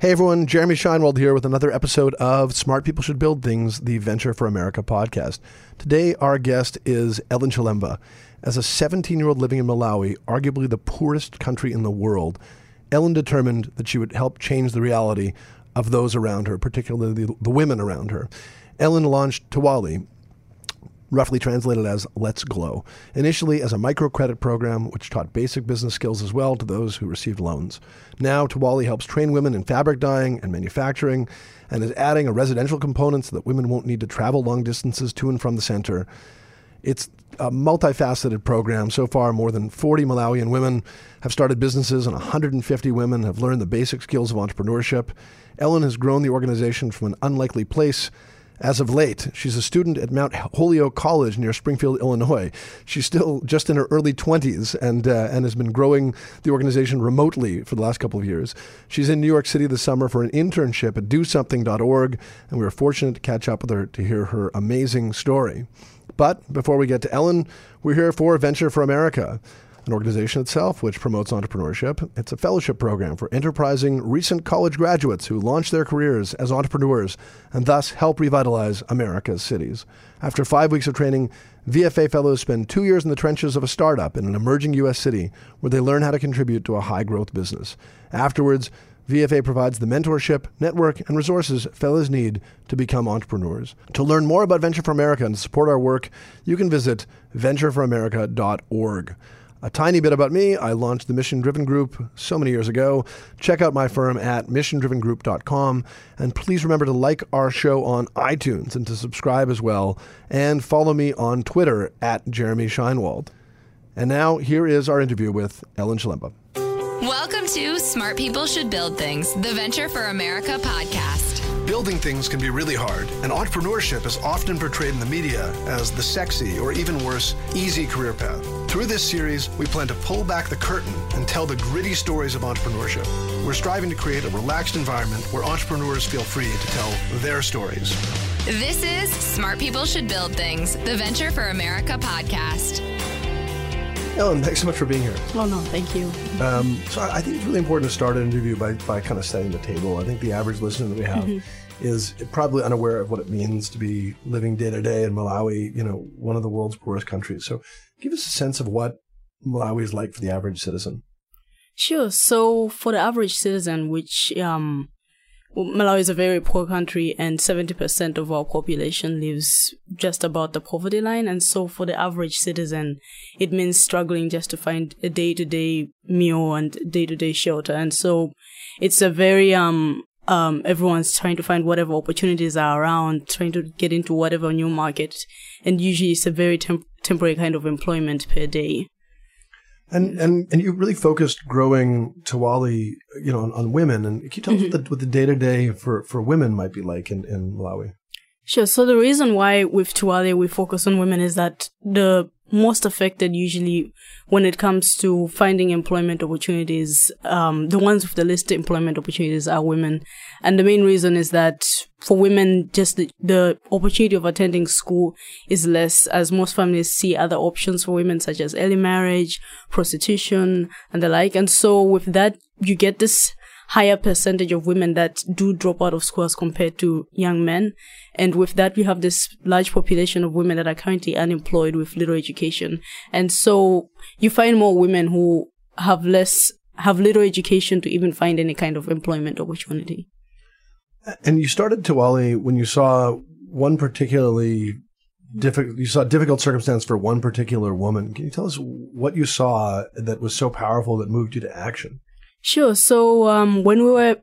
Hey everyone, Jeremy Scheinwald here with another episode of Smart People Should Build Things, the Venture for America podcast. Today, our guest is Ellen Chilemba. As a 17 year old living in Malawi, arguably the poorest country in the world, Ellen determined that she would help change the reality of those around her, particularly the, the women around her. Ellen launched Tiwale, roughly translated as Let's Glow, initially as a microcredit program which taught basic business skills as well to those who received loans. Now, Tiwale helps train women in fabric dyeing and manufacturing and is adding a residential component so that women won't need to travel long distances to and from the center. It's a multifaceted program. So far, more than 40 Malawian women have started businesses, and 150 women have learned the basic skills of entrepreneurship. Ellen has grown the organization from an unlikely place as of late, she's a student at Mount Holyoke College near Springfield, Illinois. She's still just in her early 20s and, uh, and has been growing the organization remotely for the last couple of years. She's in New York City this summer for an internship at dosomething.org, and we were fortunate to catch up with her to hear her amazing story. But before we get to Ellen, we're here for Venture for America an organization itself which promotes entrepreneurship. It's a fellowship program for enterprising recent college graduates who launch their careers as entrepreneurs and thus help revitalize America's cities. After five weeks of training, VFA fellows spend two years in the trenches of a startup in an emerging U.S. city where they learn how to contribute to a high growth business. Afterwards, VFA provides the mentorship, network, and resources fellows need to become entrepreneurs. To learn more about Venture for America and support our work, you can visit ventureforamerica.org. A tiny bit about me I launched the Mission Driven Group so many years ago. Check out my firm at missiondrivengroup.com. And please remember to like our show on iTunes and to subscribe as well. And follow me on Twitter at Jeremy Scheinwald. And now, here is our interview with Ellen Chilemba. Welcome to Smart People Should Build Things, the Venture for America podcast. Building things can be really hard, and entrepreneurship is often portrayed in the media as the sexy or even worse, easy career path. Through this series, we plan to pull back the curtain and tell the gritty stories of entrepreneurship. We're striving to create a relaxed environment where entrepreneurs feel free to tell their stories. This is Smart People Should Build Things, the Venture for America podcast. Ellen, thanks so much for being here. Oh, no, thank you. Um, so I think it's really important to start an interview by, by kind of setting the table. I think the average listener that we have mm-hmm. is probably unaware of what it means to be living day to day in Malawi, you know, one of the world's poorest countries. So give us a sense of what Malawi is like for the average citizen. Sure. So for the average citizen, which um, Malawi is a very poor country, and 70% of our population lives just about the poverty line. And so, for the average citizen, it means struggling just to find a day to day meal and day to day shelter. And so, it's a very, um, um, everyone's trying to find whatever opportunities are around, trying to get into whatever new market. And usually, it's a very temp- temporary kind of employment per day. And and and you really focused growing Tiwale, you know, on, on women. And can you tell mm-hmm. us what the day to day for for women might be like in in Malawi? Sure. So the reason why with Tiwale we focus on women is that the most affected usually when it comes to finding employment opportunities um, the ones with the least employment opportunities are women. And the main reason is that for women just the, the opportunity of attending school is less as most families see other options for women such as early marriage prostitution and the like. And so with that you get this higher percentage of women that do drop out of school as compared to young men. And with that, we have this large population of women that are currently unemployed with little education. And so you find more women who have less, have little education to even find any kind of employment opportunity. And you started Tiwale when you saw one particularly difficult, you saw difficult circumstance for one particular woman. Can you tell us what you saw that was so powerful that moved you to action? Sure. So um, when we were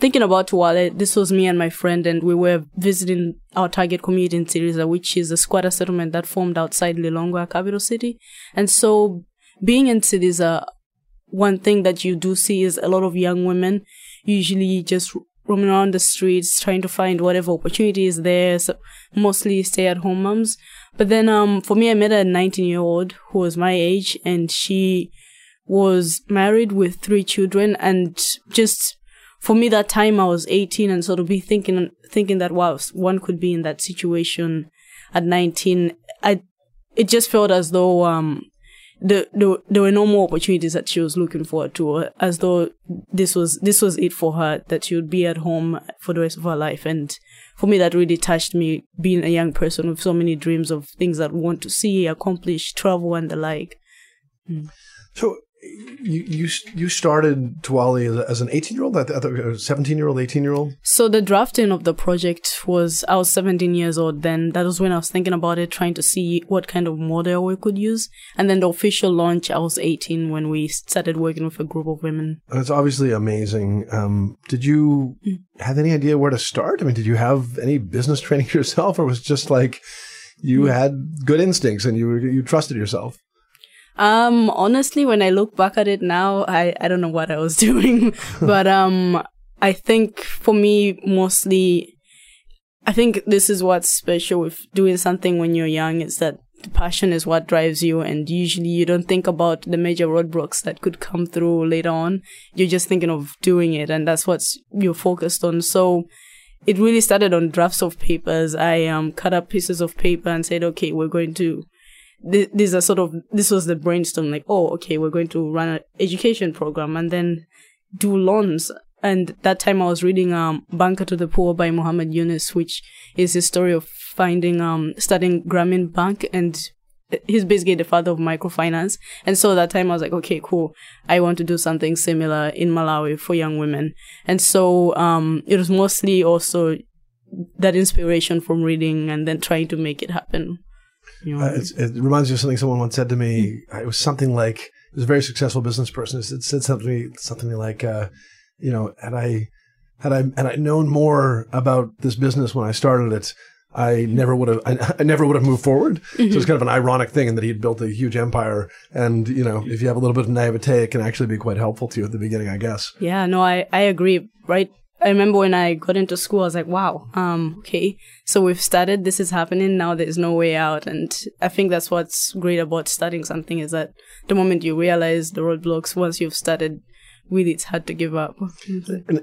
thinking about Tiwale, this was me and my friend, and we were visiting our target community in Tsiriza, which is a squatter settlement that formed outside Lilongwe, capital city. And so being in Tsiriza, one thing that you do see is a lot of young women usually just roaming around the streets trying to find whatever opportunity is there. So mostly stay at home moms. But then, um, for me, I met a 19 year old who was my age and she was married with three children and just for me that time I was 18 and sort of be thinking, thinking that wow, one could be in that situation at 19. I, it just felt as though, um, the, the, there were no more opportunities that she was looking forward to, as though this was this was it for her that she would be at home for the rest of her life. And for me, that really touched me, being a young person with so many dreams of things that want to see, accomplish, travel, and the like. Mm. So, you you you started Tiwale as, as an 18 year old, thought 17 year old, 18 year old. So the drafting of the project was I was 17 years old then. That was when I was thinking about it, trying to see what kind of model we could use. And then the official launch, I was 18 when we started working with a group of women. That's obviously amazing. Um, did you mm. have any idea where to start? I mean, did you have any business training yourself, or was it just like you mm. had good instincts and you you trusted yourself? Um, honestly, when I look back at it now, I, I don't know what I was doing, but, um, I think for me, mostly, I think this is what's special with doing something when you're young is that the passion is what drives you and usually you don't think about the major roadblocks that could come through later on. You're just thinking of doing it and that's what you're focused on. So it really started on drafts of papers. I um cut up pieces of paper and said, okay, we're going to th- these are sort of this was the brainstorm like oh okay we're going to run an education program and then do loans and that time I was reading um Banker to the Poor by Muhammad Yunus which is the story of finding um studying Grameen Bank and he's basically the father of microfinance. And so that time I was like, okay, cool. I want to do something similar in Malawi for young women. And so, um, it was mostly also that inspiration from reading and then trying to make it happen. You know, uh, it reminds me of something someone once said to me. It was something like it was a very successful business person. It said something something like, uh, you know, had I had I had I known more about this business when I started it, I never would have I, I never would have moved forward. Mm-hmm. So it's kind of an ironic thing in that he had built a huge empire, and you know, if you have a little bit of naivete, it can actually be quite helpful to you at the beginning, I guess. Yeah, no, I I agree. Right I remember when I got into school, I was like, wow, um, okay, so we've started, this is happening, now there's no way out. And I think that's what's great about starting something is that the moment you realize the roadblocks, once you've started, really it's hard to give up.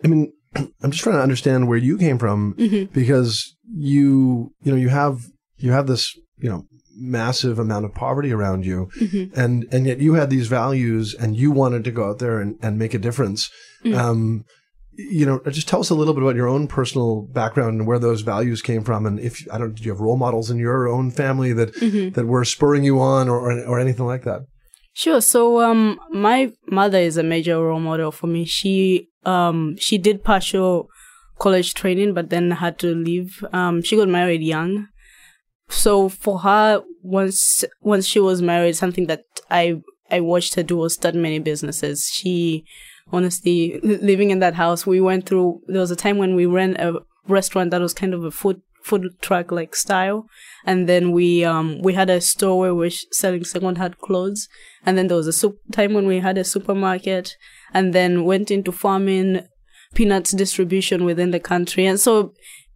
I mean, I'm just trying to understand where you came from mm-hmm. because you, you know, you have, you have this, you know, massive amount of poverty around you mm-hmm. and, and yet you had these values and you wanted to go out there and, and make a difference. Mm-hmm. Um, you know, just tell us a little bit about your own personal background and where those values came from, and if I don't, do you have role models in your own family that mm-hmm. that were spurring you on, or, or anything like that? Sure. So, um, my mother is a major role model for me. She, um, she did partial college training, but then had to leave. Um, she got married young. So for her, once, once she was married, something that I, I watched her do was start many businesses. She, honestly, living in that house, we went through, there was a time when we ran a restaurant that was kind of a food, food truck like style. And then we, um, we had a store where we were selling second hand clothes. And then there was a soup time when we had a supermarket and then went into farming, peanuts distribution within the country. And so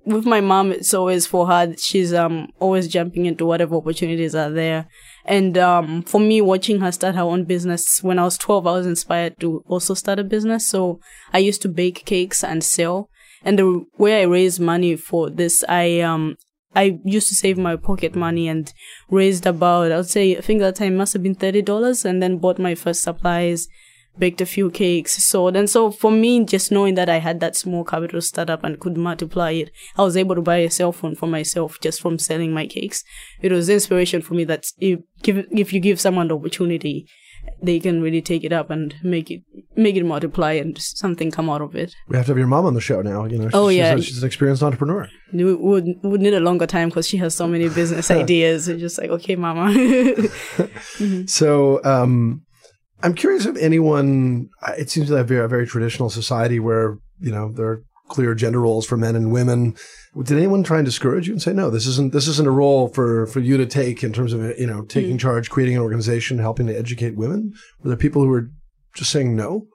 with my mom, it's always for her. She's um always jumping into whatever opportunities are there. And um for me, watching her start her own business when I was 12, I was inspired to also start a business. So I used to bake cakes and sell. And the way I raised money for this, I um I used to save my pocket money and raised about I would say I think that time must have been thirty dollars, and then bought my first supplies baked a few cakes, sold. And so for me, just knowing that I had that small capital startup and could multiply it, I was able to buy a cell phone for myself just from selling my cakes. It was inspiration for me that if, if you give someone the opportunity, they can really take it up and make it make it multiply and something come out of it. We have to have your mom on the show now. You know, oh she's, yeah, she's an experienced entrepreneur. We would would need a longer time because she has so many business ideas. It's just like, okay, mama. mm-hmm. So, um, I'm curious if anyone. It seems like a very, a very traditional society where you know there are clear gender roles for men and women. Did anyone try and discourage you and say, no, this isn't this isn't a role for for you to take in terms of you know taking mm. charge, creating an organization, helping to educate women? Were there people who were just saying no?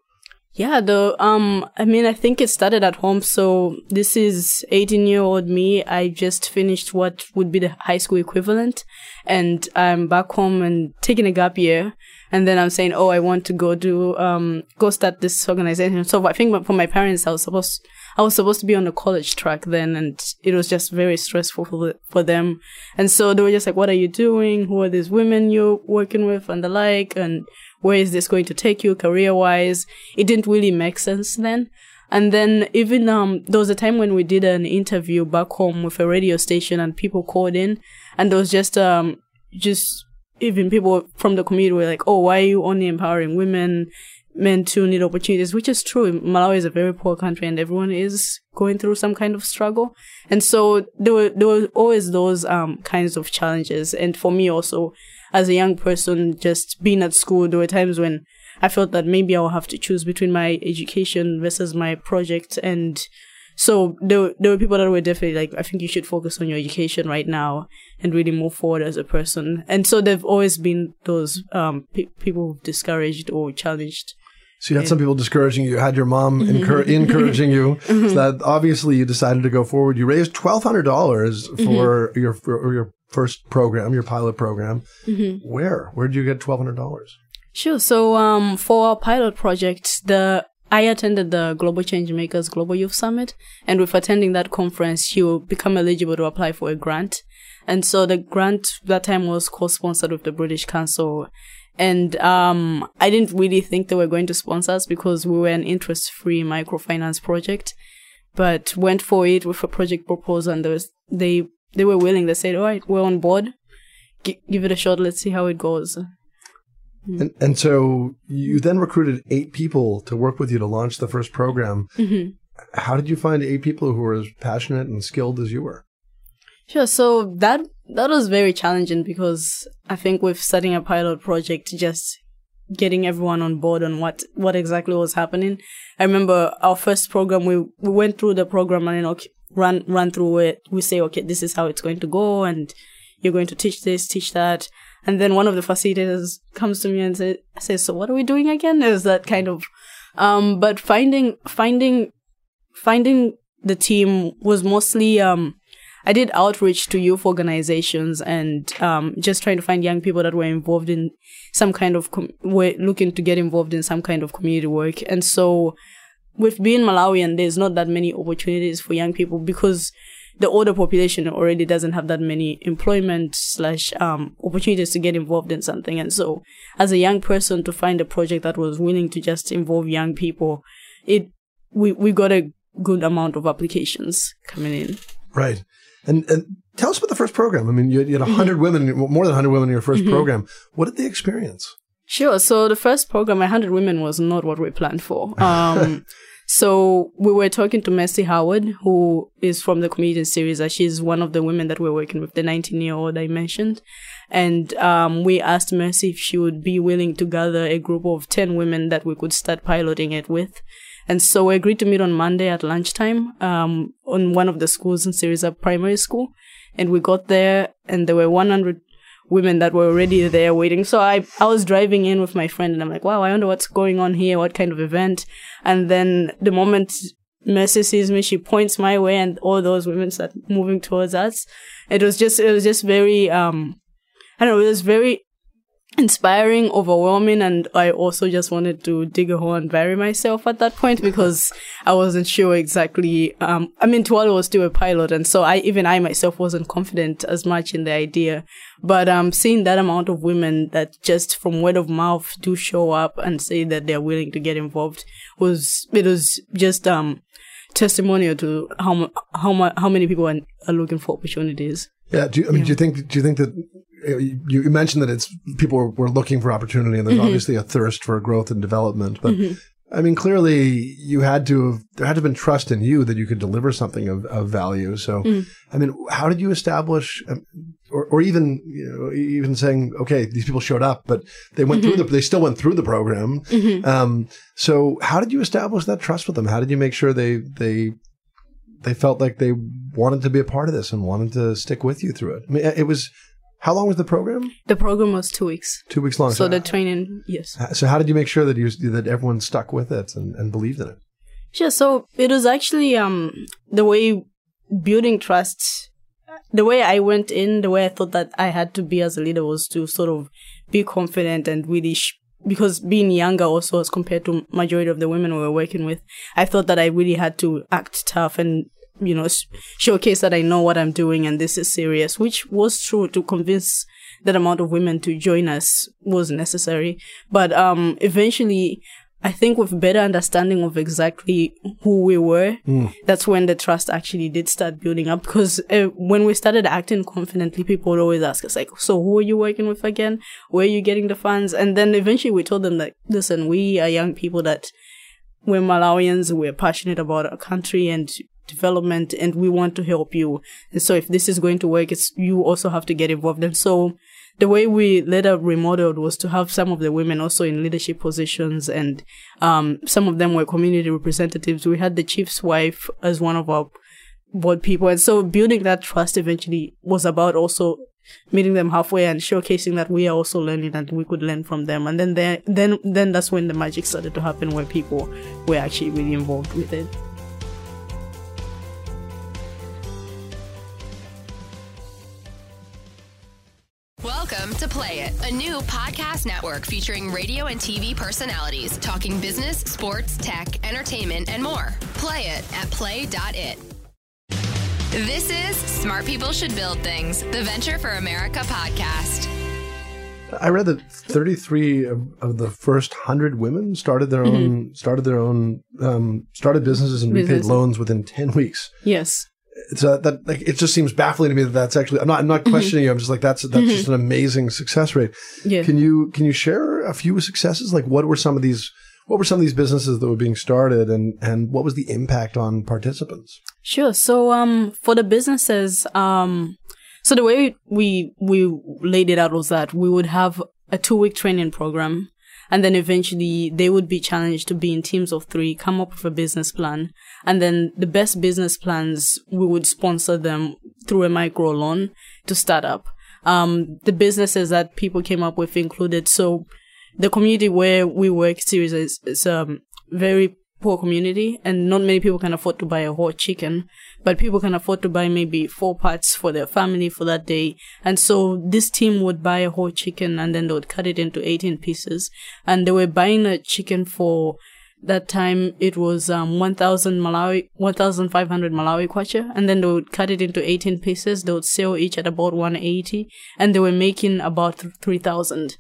Yeah, the um I mean I think it started at home. So this is 18 year old me. I just finished what would be the high school equivalent and I'm back home and taking a gap year. And then I'm saying, oh, I want to go do um go start this organization. So I think for my parents, I was supposed I was supposed to be on the college track then, and it was just very stressful for for them. And so they were just like, "What are you doing? Who are these women you're working with, and the like?" And where is this going to take you career wise? It didn't really make sense then. And then even um there was a time when we did an interview back home with a radio station and people called in and there was just um just even people from the community were like, Oh, why are you only empowering women? Men too need opportunities, which is true. Malawi is a very poor country and everyone is going through some kind of struggle. And so there were there were always those um kinds of challenges. And for me also as a young person, just being at school, there were times when I felt that maybe I'll have to choose between my education versus my project. And so there, there were people that were definitely like, I think you should focus on your education right now and really move forward as a person. And so there've always been those um, pe- people discouraged or challenged. So you had some people discouraging you. You had your mom encour- encouraging you. So that obviously you decided to go forward. You raised twelve hundred dollars for your for your first program, your pilot program. Mm-hmm. Where? Where did you get twelve hundred dollars? Sure. So, um, for our pilot project, the I attended the Global Change Makers Global Youth Summit, and with attending that conference, you become eligible to apply for a grant. And so the grant that time was co-sponsored with the British Council. And um, I didn't really think they were going to sponsor us because we were an interest-free microfinance project, but went for it with a project proposal, and there was, they they were willing. They said, "All right, we're on board. G- give it a shot. Let's see how it goes." And, and so you then recruited eight people to work with you to launch the first program. Mm-hmm. How did you find eight people who were as passionate and skilled as you were? Sure. So that that was very challenging because I think with starting a pilot project, just getting everyone on board on what what exactly was happening. I remember our first program. We we went through the program and you know run run through it. We say, okay, this is how it's going to go, and you're going to teach this, teach that. And then one of the facilitators comes to me and say, says, so what are we doing again? Is that kind of, um, but finding, finding, finding the team was mostly, um, I did outreach to youth organizations and, um, just trying to find young people that were involved in some kind of, com- were looking to get involved in some kind of community work. And so with being Malawian, there's not that many opportunities for young people because the older population already doesn't have that many employment slash um, opportunities to get involved in something. And so, as a young person, to find a project that was willing to just involve young people, it we we got a good amount of applications coming in. Right. And, and tell us about the first program. I mean, you, you had 100 women, more than 100 women in your 1st program. What did they experience? Sure. So the first program, 100 women, was not what we planned for. Um, so we were talking to Mercy Howard, who is from the comedian series. She's one of the women that we're working with, the 19 year old I mentioned. And um, we asked Mercy if she would be willing to gather a group of 10 women that we could start piloting it with. And so we agreed to meet on Monday at lunchtime um, on one of the schools in Tsiriza Primary School. And we got there, and there were 100 women that were already there waiting. So I, I was driving in with my friend and I'm like, wow, I wonder what's going on here. What kind of event? And then the moment Mercy sees me, she points my way and all those women start moving towards us. It was just, it was just very, um, I don't know, it was very inspiring, overwhelming, and I also just wanted to dig a hole and bury myself at that point because I wasn't sure exactly. Um, I mean, Tiwale was still a pilot, and so I even I myself wasn't confident as much in the idea. But um, seeing that amount of women that just from word of mouth do show up and say that they're willing to get involved was it was just um testimonial to how how how many people are, are looking for opportunities. Yeah. Do you, I mean, do you think, do you think that you, you mentioned that it's people were, were looking for opportunity and there's mm-hmm. obviously a thirst for growth and development, but mm-hmm. I mean, clearly you had to have, there had to have been trust in you that you could deliver something of, of value. So, mm. I mean, how did you establish, um, or, or even, you know, even saying, okay, these people showed up, but they went through mm-hmm. the, they still went through the program. Um, so how did you establish that trust with them? How did you make sure they, they, they felt like they wanted to be a part of this and wanted to stick with you through it? I mean, it was How long was the program? The program was two weeks. Two weeks long. So the training, yes. So how did you make sure that you that everyone stuck with it and, and believed in it? Yeah, So it was actually um the way building trust. The way I went in, the way I thought that I had to be as a leader was to sort of be confident and really sh- because being younger also as compared to majority of the women we were working with, I thought that I really had to act tough and you know sh- showcase that I know what I'm doing and this is serious, which was true to convince that amount of women to join us was necessary. But um, eventually, I think with better understanding of exactly who we were, mm. that's when the trust actually did start building up. Because uh, when we started acting confidently, people would always ask us like, "So who are you working with again? Where are you getting the funds?" And then eventually we told them like, "Listen, we are young people that we're Malawians. We're passionate about our country and development, and we want to help you. And so if this is going to work, it's you also have to get involved." And so the way we later remodeled was to have some of the women also in leadership positions and um, some of them were community representatives. We had the chief's wife as one of our board people. And so building that trust eventually was about also meeting them halfway and showcasing that we are also learning and we could learn from them. And then there, then then that's when the magic started to happen where people were actually really involved with it. Welcome to Play It, a new podcast network featuring radio and TV personalities talking business, sports, tech, entertainment, and more. Play it at play.it. This is Smart People Should Build Things, the Venture for America podcast. I read that 33 of, of the first 100 women started their mm-hmm. own started their own um, started businesses and repaid loans within 10 weeks. Yes it's a, that like, it just seems baffling to me that that's actually I'm not I'm not mm-hmm. questioning mm-hmm. you I'm just like that's that's mm-hmm. just an amazing success rate. Yeah. Can you can you share a few successes like what were some of these what were some of these businesses that were being started and and what was the impact on participants? Sure. So um for the businesses um so the way we we laid it out was that we would have a 2 week training program and then eventually they would be challenged to be in teams of three, come up with a business plan. And then the best business plans, we would sponsor them through a micro loan to start up. Um, the businesses that people came up with included, so the community where we work series is, is um, very poor community and not many people can afford to buy a whole chicken, but people can afford to buy maybe four parts for their family for that day. And so this team would buy a whole chicken and then they would cut it into 18 pieces. And they were buying a chicken for that time it was um 1000 Malawi 1500 Malawi kwacha and then they would cut it into 18 pieces they would sell each at about 180 and they were making about 3000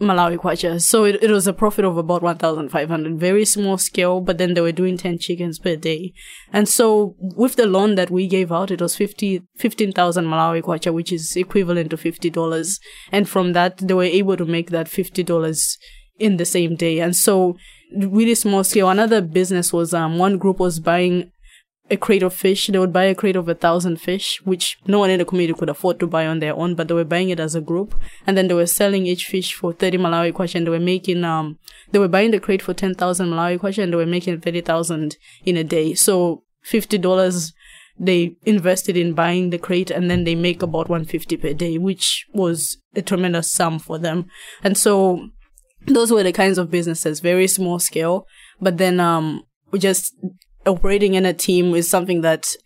Malawi kwacha. So it, it was a profit of about 1,500. Very small scale, but then they were doing 10 chickens per day. And so with the loan that we gave out, it was 50, 15,000 Malawi kwacha, which is equivalent to $50. And from that, they were able to make that $50 in the same day. And so really small scale. Another business was, um, one group was buying a crate of fish. They would buy a crate of a thousand fish, which no one in the community could afford to buy on their own, but they were buying it as a group. And then they were selling each fish for 30 Malawi kwacha and they were making, um, they were buying the crate for 10,000 Malawi kwacha and they were making 30,000 in a day. So $50 they invested in buying the crate and then they make about 150 per day, which was a tremendous sum for them. And so those were the kinds of businesses, very small scale, but then, um, we just operating in a team is something that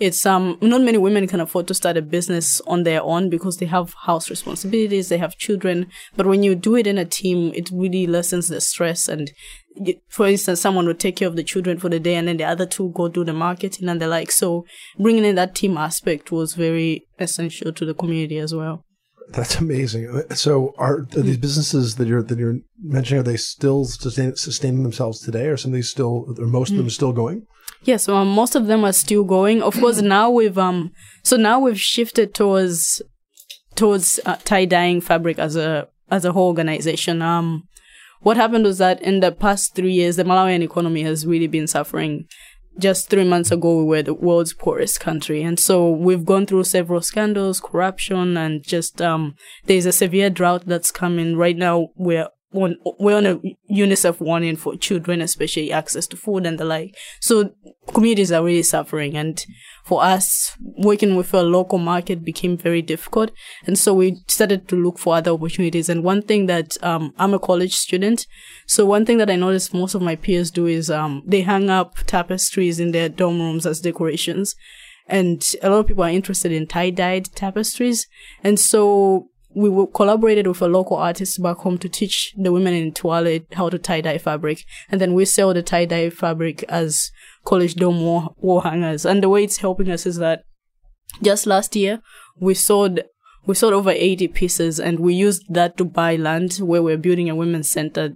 it's um not many women can afford to start a business on their own because they have house responsibilities, they have children. But when you do it in a team, it really lessens the stress. And for instance, someone would take care of the children for the day, and then the other two go do the marketing and the like. So bringing in that team aspect was very essential to the community as well. That's amazing. So, are, are, these businesses that you're that you're mentioning are they still sustain, sustaining themselves today, or some of these still, or most of them mm. still going? Yes, um, most of them are still going. Of course, now we've um, so now we've shifted towards towards uh, tie dyeing fabric as a as a whole organization. Um, what happened was that in the past three years, the Malawian economy has really been suffering just three months ago, we were the world's poorest country. And so we've gone through several scandals, corruption, and just, um, there's a severe drought that's coming right now. We're on, we're on a UNICEF warning for children, especially access to food and the like. So communities are really suffering. And for us, working with a local market became very difficult. And so we started to look for other opportunities. And one thing that, um, I'm a college student. So one thing that I noticed most of my peers do is, um, they hang up tapestries in their dorm rooms as decorations. And a lot of people are interested in tie-dyed tapestries. And so we collaborated with a local artist back home to teach the women in Tiwale how to tie dye fabric. And then we sell the tie dye fabric as college dorm wall, wall hangers. And the way it's helping us is that just last year we sold we sold over 80 pieces and we used that to buy land where we're building a women's center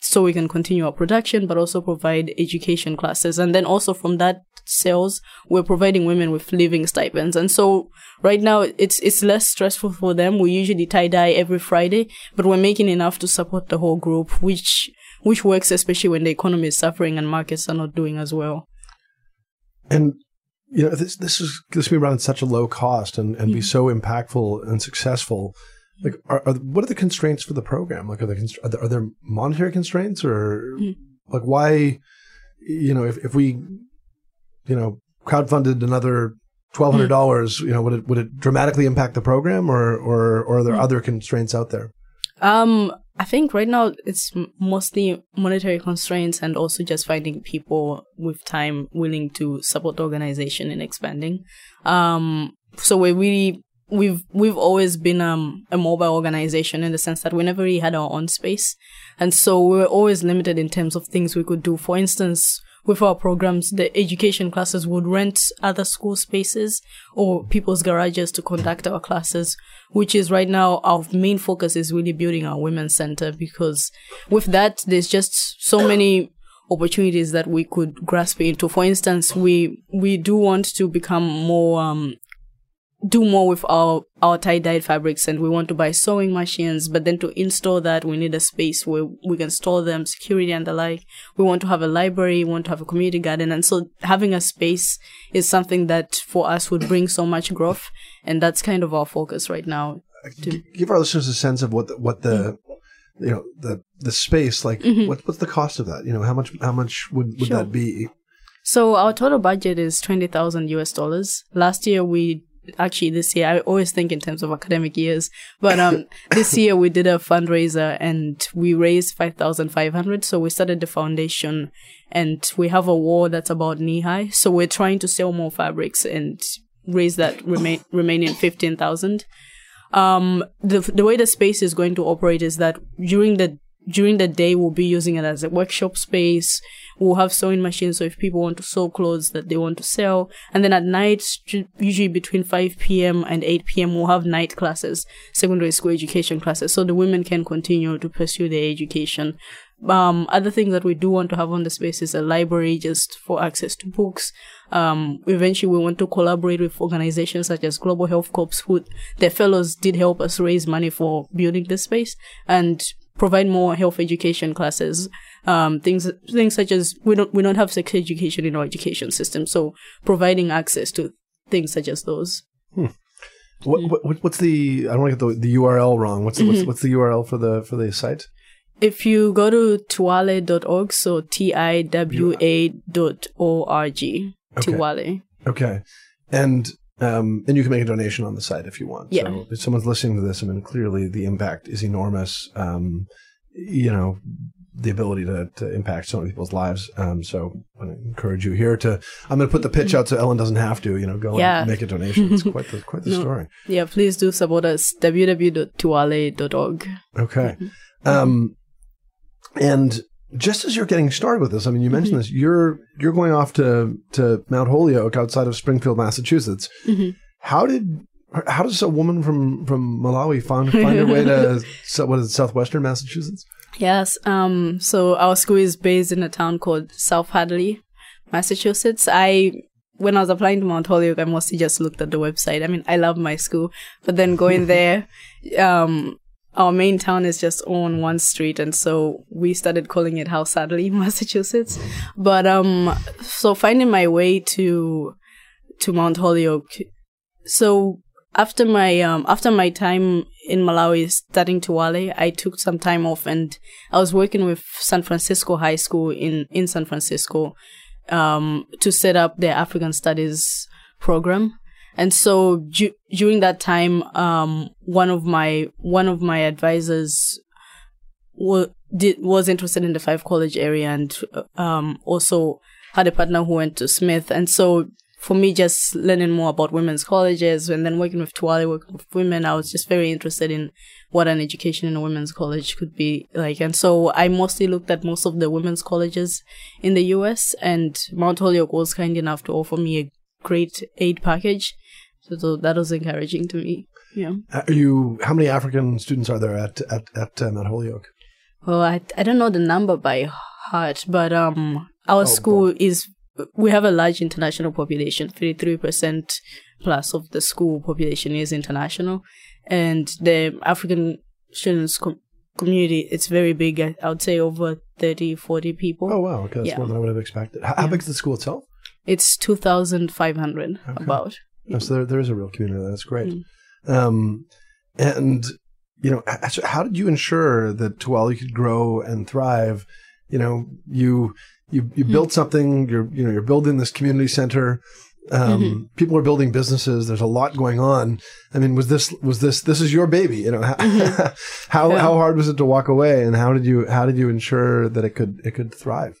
so we can continue our production but also provide education classes and then also from that sales we're providing women with living stipends. And so right now it's it's less stressful for them. We usually tie dye every friday but we're making enough to support the whole group which which works especially when the economy is suffering and markets are not doing as well. And you know this this is this can be run at such a low cost and and mm-hmm. be so impactful and successful. Like are, are, what are the constraints for the program? Like are there are there, are there monetary constraints or mm-hmm. like why you know if, if we you know, crowdfunded another twelve hundred dollars, you know, would it would it dramatically impact the program, or or or are there hmm. other constraints out there? Um, I think right now it's mostly monetary constraints and also just finding people with time willing to support the organization in expanding. Um, so we really we've we've always been um, a mobile organization in the sense that we never really had our own space, and so we were always limited in terms of things we could do. For instance, with our programs, the education classes would rent other school spaces or people's garages to conduct our classes, which is right now our main focus is really building our women's center because with that, there's just so many opportunities that we could grasp into. For instance, we, we do want to become more, um, do more with our our tie dyed fabrics and we want to buy sewing machines but then to install that we need a space where we can store them security and the like we want to have a library we want to have a community garden and so having a space is something that for us would bring so much growth and that's kind of our focus right now to give our listeners a sense of what the, what the you know the the space like mm-hmm. what, what's the cost of that you know how much how much would, would sure. that be so our total budget is 20,000 US dollars. Last year we actually this year i always think in terms of academic years but um this year we did a fundraiser and we raised 5500 so we started the foundation and we have a wall that's about knee high so we're trying to sell more fabrics and raise that remain remaining 15000 um the the way the space is going to operate is that during the during the day we'll be using it as a workshop space. We'll have sewing machines so if people want to sew clothes that they want to sell. And then at night usually between 5 p.m and 8 p.m we'll have night classes secondary school education classes so the women can continue to pursue their education. Um, other things that we do want to have on the space is a library just for access to books. Um, eventually we want to collaborate with organizations such as Global Health Corps who their fellows did help us raise money for building this space. And provide more health education classes. Um, things things such as we don't we don't have sex education in our education system, so providing access to things such as those. Hmm. What, what, what's the I don't want to get the, the URL wrong. What's the, mm-hmm. what's, what's the URL for the for the site? If you go to tiwale.org, so T I W A dot O R G, Tiwale. Okay. And um, and you can make a donation on the site if you want. Yeah. So if someone's listening to this, I mean, clearly the impact is enormous. Um, you know, the ability to, to impact so many people's lives. Um, so I encourage you here to, I'm going to put the pitch out so Ellen doesn't have to, you know, go yeah. and make a donation. It's quite the, quite the no. story. Yeah. Please do support us. www.tiwale.org. Okay. Mm-hmm. Um, and just as you're getting started with this, I mean, you mentioned mm-hmm. this. You're you're going off to to Mount Holyoke outside of Springfield, Massachusetts. Mm-hmm. How did how does a woman from from Malawi find find her way to what is it, southwestern Massachusetts? Yes. Um. So our school is based in a town called South Hadley, Massachusetts. I when I was applying to Mount Holyoke, I mostly just looked at the website. I mean, I love my school, but then going there, um, our main town is just on one street and so we started calling it house sadly massachusetts but um so finding my way to to mount holyoke so after my um after my time in Malawi studying Tiwale, I took some time off and I was working with San Francisco High School in in San Francisco um to set up their African Studies program. And so ju- during that time, um, one of my one of my advisors wa- did, was interested in the Five College area and um, also had a partner who went to Smith. And so for me, just learning more about women's colleges and then working with Tiwale, working with women, I was just very interested in what an education in a women's college could be like. And so I mostly looked at most of the women's colleges in the US and Mount Holyoke was kind enough to offer me a great aid package. So, so that was encouraging to me. Yeah. Are you? How many African students are there at at at uh, Mount Holyoke? Well, I I don't know the number by heart, but um, our Oh, school is we have a large international population. Thirty three percent plus of the school population is international, and the African students com- community it's very big. I, I would say over 30, 40 people. Oh wow, okay, that's Yeah. more than I would have expected. How, how Yeah. big is the school itself? It's two thousand five hundred about. Oh, so there, there is a real community. That's great. Mm. Um, and you know, how did you ensure that Tiwale could grow and thrive? You know, you you you Mm. built something. You're you know you're building this community center. Um, Mm-hmm. People are building businesses. There's a lot going on. I mean, was this was this this is your baby? You know, how how, Mm-hmm. Yeah. how hard was it to walk away, and how did you how did you ensure that it could it could thrive?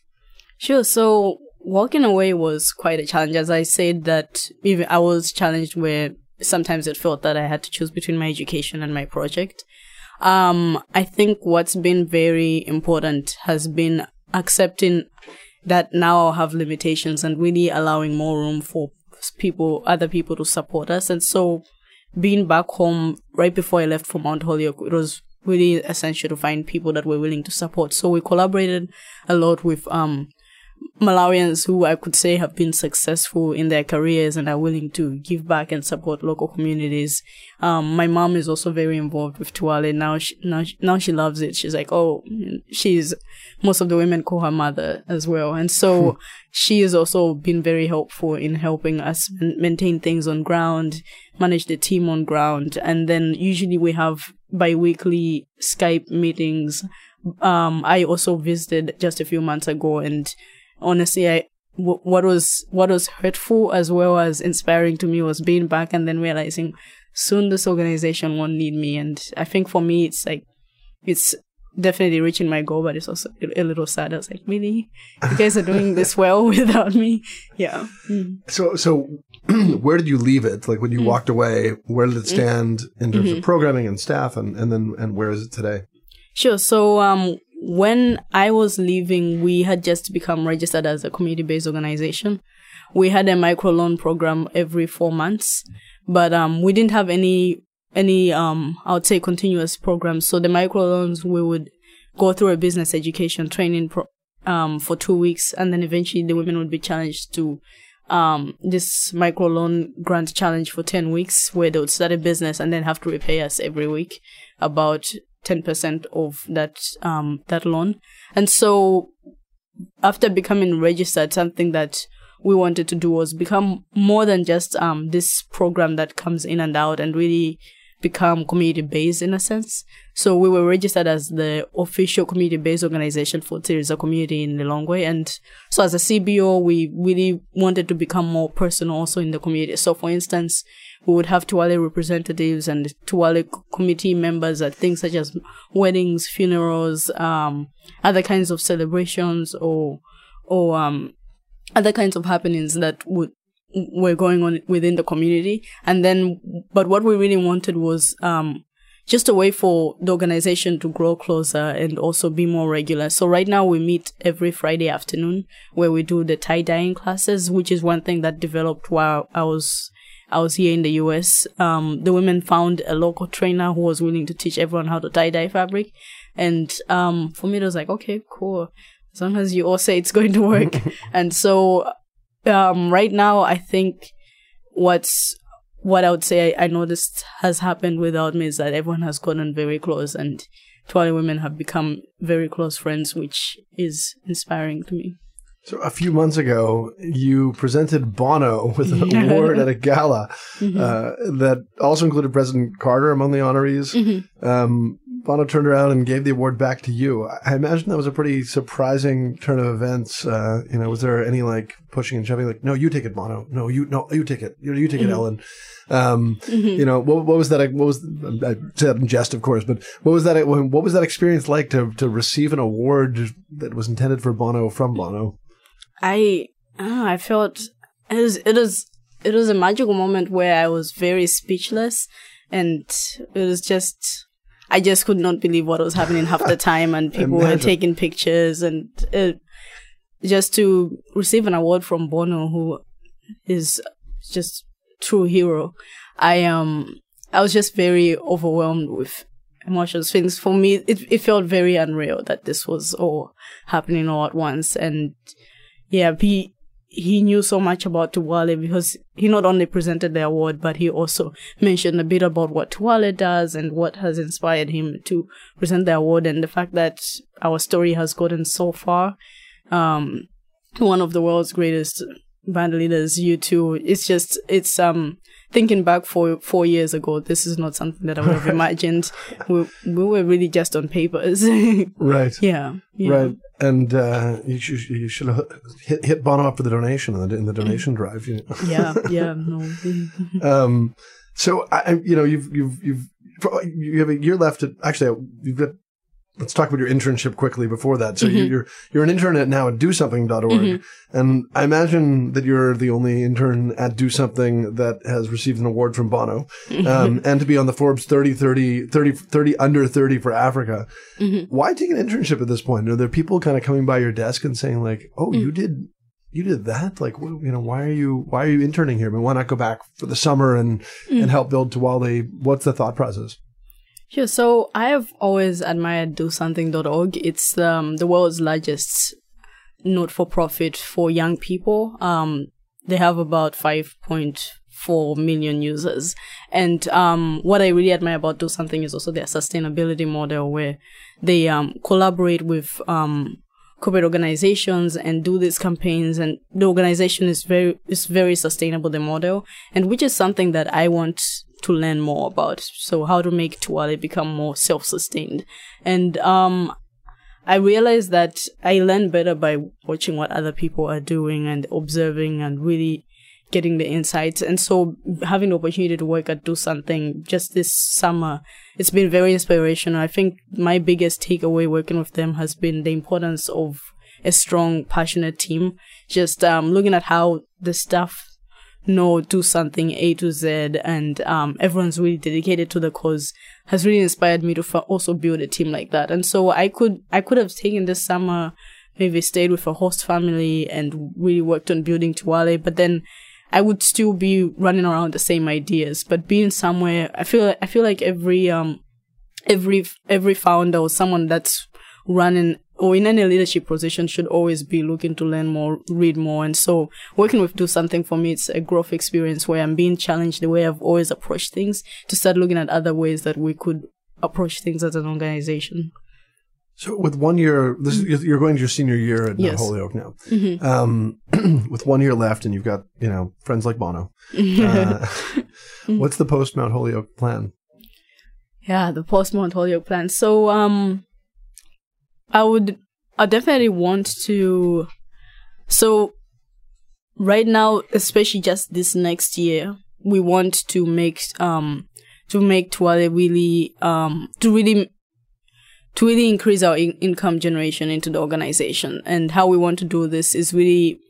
Sure. So walking away was quite a challenge. As I said, that even I was challenged where sometimes it felt that I had to choose between my education and my project. Um, I think what's been very important has been accepting that now I'll have limitations and really allowing more room for people, other people to support us. And so being back home right before I left for Mount Holyoke, it was really essential to find people that were willing to support. So we collaborated a lot with um Malawians who I could say have been successful in their careers and are willing to give back and support local communities. Um, my mom is also very involved with Tiwale. Now she, now, she- now she loves it. She's like, oh, she's, most of the women call her mother as well. And so she has also been very helpful in helping us maintain things on ground, manage the team on ground. And then usually we have bi-weekly Skype meetings. Um, I also visited just a few months ago and honestly, I w- what was what was hurtful as well as inspiring to me was being back and then realizing soon this organization won't need me. And I think for me, it's like it's definitely reaching my goal, but it's also a little sad. I was like, really, you guys are doing this well without me? Yeah. Mm. So, so where did you leave it? Like when you walked away, where did it stand in terms of programming and staff, and and then and where is it today? Sure. So, um, when I was leaving, we had just become registered as a community-based organization. We had a microloan program every four months, but um, we didn't have any any um, I would say continuous programs. So the microloans we would go through a business education training pro- um, for two weeks, and then eventually the women would be challenged to um, this microloan grant challenge for 10 weeks where they would start a business and then have to repay us every week about 10% of that, um, that loan. And so after becoming registered, something that we wanted to do was become more than just, um, this program that comes in and out and really become community based in a sense. So we were registered as the official community based organization for Tsiriza community in Lilongwe. And so as a CBO, we really wanted to become more personal also in the community. So for instance, we would have Tiwale representatives and Tiwale committee members at things such as weddings, funerals, um, other kinds of celebrations or, or, um, other kinds of happenings that would were going on within the community and then but what we really wanted was um just a way for the organization to grow closer and also be more regular. So right now we meet every Friday afternoon where we do the tie dyeing classes, which is one thing that developed while I was I was here in the US. Um, the women found a local trainer who was willing to teach everyone how to tie dye fabric, and um, for me it was like okay, cool. As long as you all say it's going to work, and so um, right now I think what's what I would say I, I noticed has happened without me is that everyone has gotten very close and Tiwale women have become very close friends, which is inspiring to me. So a few months ago, you presented Bono with an award at a gala Mm-hmm. uh, that also included President Carter among the honorees. Mm-hmm. Um, Bono turned around and gave the award back to you. I imagine that was a pretty surprising turn of events. Uh, you know, was there any like pushing and shoving? Like, no, you take it, Bono. No, you no, you take it. You, you take it, Ellen. Um, You know, what, what was that? What was I said in jest, of course, but what was that? What was that experience like to to receive an award that was intended for Bono from Bono? I I I felt it was it was it was a magical moment where I was very speechless and it was just I just could not believe what was happening half the time and people were taking pictures and it, just to receive an award from Bono who is just true hero. I um I was just very overwhelmed with emotions things for me it, it felt very unreal that this was all happening all at once and yeah, he he knew so much about Tiwale because he not only presented the award, but he also mentioned a bit about what Tiwale does and what has inspired him to present the award and the fact that our story has gotten so far. Um, one of the world's greatest band leaders, U2. It's just it's um thinking back four four years ago. This is not something that I would have imagined. We we were really just on papers. Right. yeah, yeah. Right. And uh, you, should, you should have hit, hit Bono up for the donation in the, in the donation drive. You know? yeah, yeah, no. um, so I, I- you know, you've you've you've you have a year left. At, actually, you've got. Let's talk about your internship quickly before that. So you, mm-hmm. you're you're an intern at now at DoSomething.org, mm-hmm. and I imagine that you're the only intern at Do Something that has received an award from Bono, mm-hmm. um, and to be on the Forbes 30, 30, 30, 30 under 30 for Africa. Why take an internship at this point? Are there people kind of coming by your desk and saying like, "Oh, mm. you did you did that? Like, you know, why are you why are you interning here? But why not go back for the summer and and mm. help build Tiwale? What's the thought process? Sure. So I have always admired DoSomething.org. It's um, the world's largest not-for-profit for young people. Um, they have about 5.4 million users. And um, what I really admire about Do Something is also their sustainability model where they um, collaborate with um, corporate organizations and do these campaigns and the organization is very is very sustainable the model and which is something that I want to learn more about so how to make Tiwale become more self-sustained and um I realized that I learn better by watching what other people are doing and observing and really getting the insights. And so having the opportunity to work at Do Something just this summer, it's been very inspirational. I think my biggest takeaway working with them has been the importance of a strong, passionate team. Just um, looking at how the staff know do something A to Z and um, everyone's really dedicated to the cause has really inspired me to fa- also build a team like that. And so I could I could have taken this summer, maybe stayed with a host family and really worked on building Tiwale, but then I would still be running around the same ideas. But being somewhere, I feel I feel like every um every every founder or someone that's running or in any leadership position should always be looking to learn more, read more. And so working with Do Something for me, it's a growth experience where I'm being challenged the way I've always approached things to start looking at other ways that we could approach things as an organization. So with one year, this is, you're going to your senior year at Yes. Holyoke now. Um, with one year left, and you've got you know friends like Bono. Uh, what's the post Mount Holyoke plan? Yeah, the post Mount Holyoke plan. So, um, I would, I definitely want to. So, right now, especially just this next year, we want to make um to make Tiwale really um to really to really increase our in- income generation into the organization. And how we want to do this is really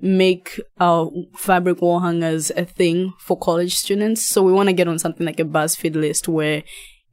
make our fabric wall hangers a thing for college students. So we want to get on something like a BuzzFeed list where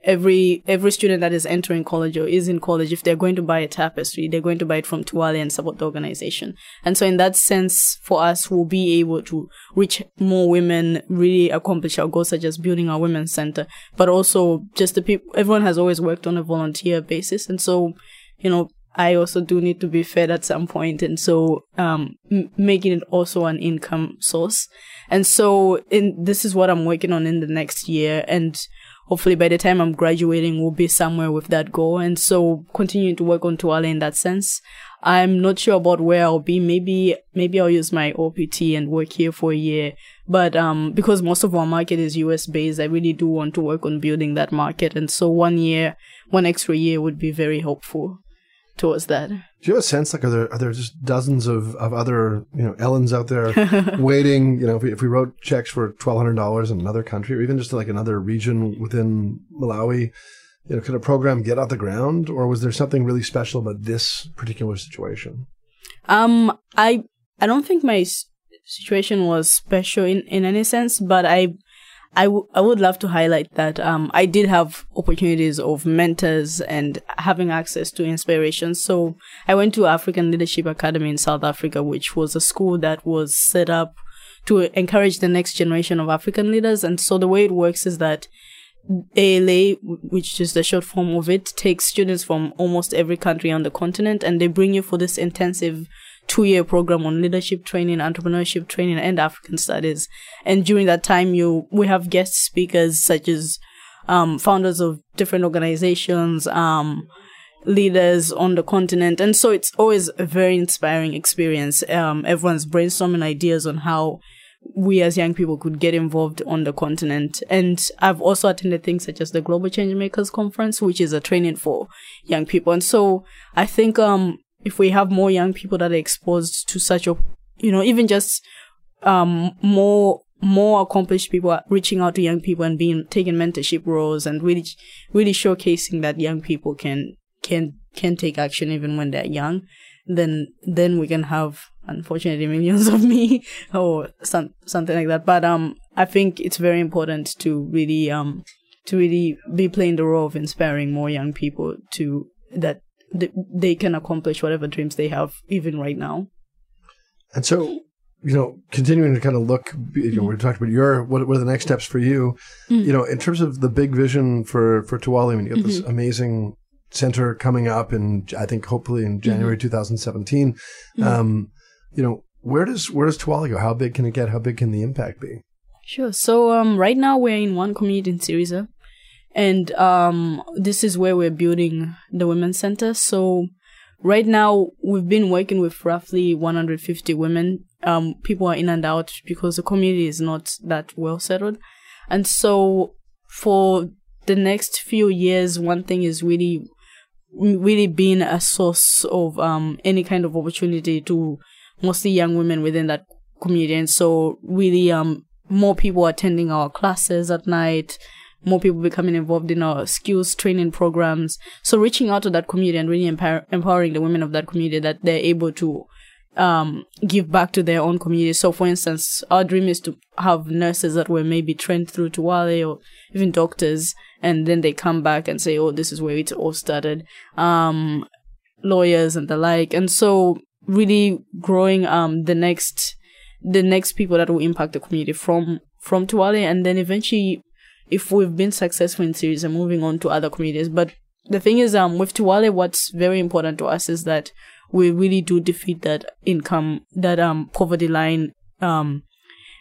every every student that is entering college or is in college, if they're going to buy a tapestry, they're going to buy it from Tiwale and support the organization. And so in that sense, for us, we'll be able to reach more women, really accomplish our goals such as building our women's center, but also just the people, everyone has always worked on a volunteer basis. And so, you know, I also do need to be fed at some point, and so um, m- making it also an income source. And so, in this is what I'm working on in the next year, and hopefully by the time I'm graduating, we'll be somewhere with that goal. And so, continuing to work on Tiwale in that sense. I'm not sure about where I'll be. Maybe maybe I'll use my OPT and work here for a year. But um, because most of our market is US based, I really do want to work on building that market. And so one year, one extra year would be very helpful towards that. Do you have a sense like are there are there just dozens of, of other you know Ellens out there waiting? You know, if we, if we wrote checks for twelve hundred dollars in another country or even just like another region within Malawi, you know, could a program get off the ground, or was there something really special about this particular situation? Um, I I don't think my situation was special in in any sense, but I I, w- I would love to highlight that um, I did have opportunities of mentors and having access to inspiration. So I went to African Leadership Academy in South Africa, which was a school that was set up to encourage the next generation of African leaders. And so the way it works is that ALA, which is the short form of it, takes students from almost every country on the continent and they bring you for this intensive two year program on leadership training, entrepreneurship training, and African studies. And during that time, you we have guest speakers such as um, founders of different organizations, um, leaders on the continent, and so it's always a very inspiring experience. Um, everyone's brainstorming ideas on how we as young people could get involved on the continent. And I've also attended things such as the Global Changemakers Conference, which is a training for young people. And so I think um, if we have more young people that are exposed to such a, you know, even just um, more more accomplished people reaching out to young people and being taking mentorship roles and really really showcasing that young people can can can take action even when they're young then then we can have unfortunately millions of me or some something like that. But um i think it's very important to really um to really be playing the role of inspiring more young people to that they can accomplish whatever dreams they have even right now. And so, you know, continuing to kind of look, you know, we talked about your what, what are the next steps for you? Mm. You know, in terms of the big vision for for Tiwale, I mean, you have mm-hmm. this amazing center coming up in I think hopefully in January mm-hmm. 2017. Mm-hmm. Um, you know, where does where does Tiwale go? How big can it get? How big can the impact be? Sure. So um, right now we're in one community in Tsiriza and um, this is where we're building the women's center. So right now we've been working with roughly 150 women. Um, people are in and out because the community is not that well settled, and so for the next few years, one thing is really, really being a source of um, any kind of opportunity to mostly young women within that community, and so really um more people attending our classes at night more people becoming involved in our skills training programs. So reaching out to that community and really empower- empowering the women of that community that they're able to um, give back to their own community. So, for instance, our dream is to have nurses that were maybe trained through Tiwale or even doctors, and then they come back and say, "Oh, this is where it all started." Um, lawyers and the like, and so really growing um the next the next people that will impact the community from from Tiwale, and then eventually if we've been successful in Tsiriza and moving on to other communities. But the thing is, um, with Tiwale, what's very important to us is that we really do defeat that income, that um poverty line, um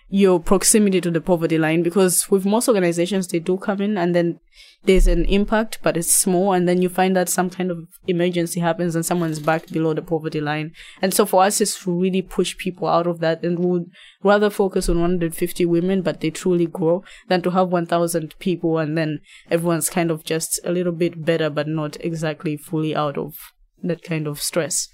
your proximity to the poverty line because with most organizations they do come in and then there's an impact but it's small and then you find that some kind of emergency happens and someone's back below the poverty line. And so for us it's really push people out of that and would rather focus on 150 women but they truly grow than to have 1000 people and then everyone's kind of just a little bit better but not exactly fully out of that kind of stress.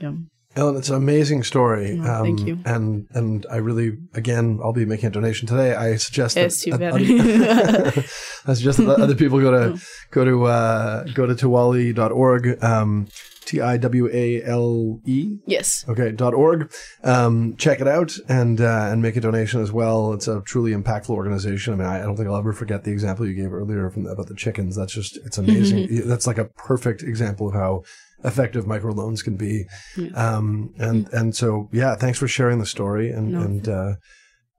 Yeah Ellen, it's an amazing story. Oh, um, thank you. And and I really, again, I'll be making a donation today. I suggest yes, that, you better. I suggest that other people go to oh. go to uh, go to tiwale.org. Um, T I W A L E. Yes. Okay. dot org. Um, check it out and uh, and make a donation as well. It's a truly impactful organization. I mean, I, I don't think I'll ever forget the example you gave earlier from about the chickens. That's just it's amazing. That's like a perfect example of how effective microloans can be. Yeah. Um, and yeah. and so yeah, thanks for sharing the story and no, and uh,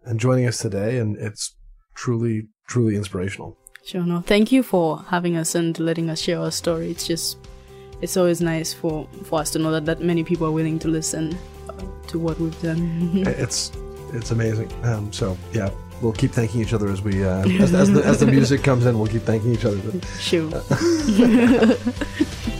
and joining us today. And it's truly truly inspirational. Sure. No, thank you for having us and letting us share our story. It's just it's always nice for for us to know that that many people are willing to listen uh, to what we've done. it's it's amazing. Um, so yeah, we'll keep thanking each other as we uh, as, as, the, as the music comes in. We'll keep thanking each other. Sure.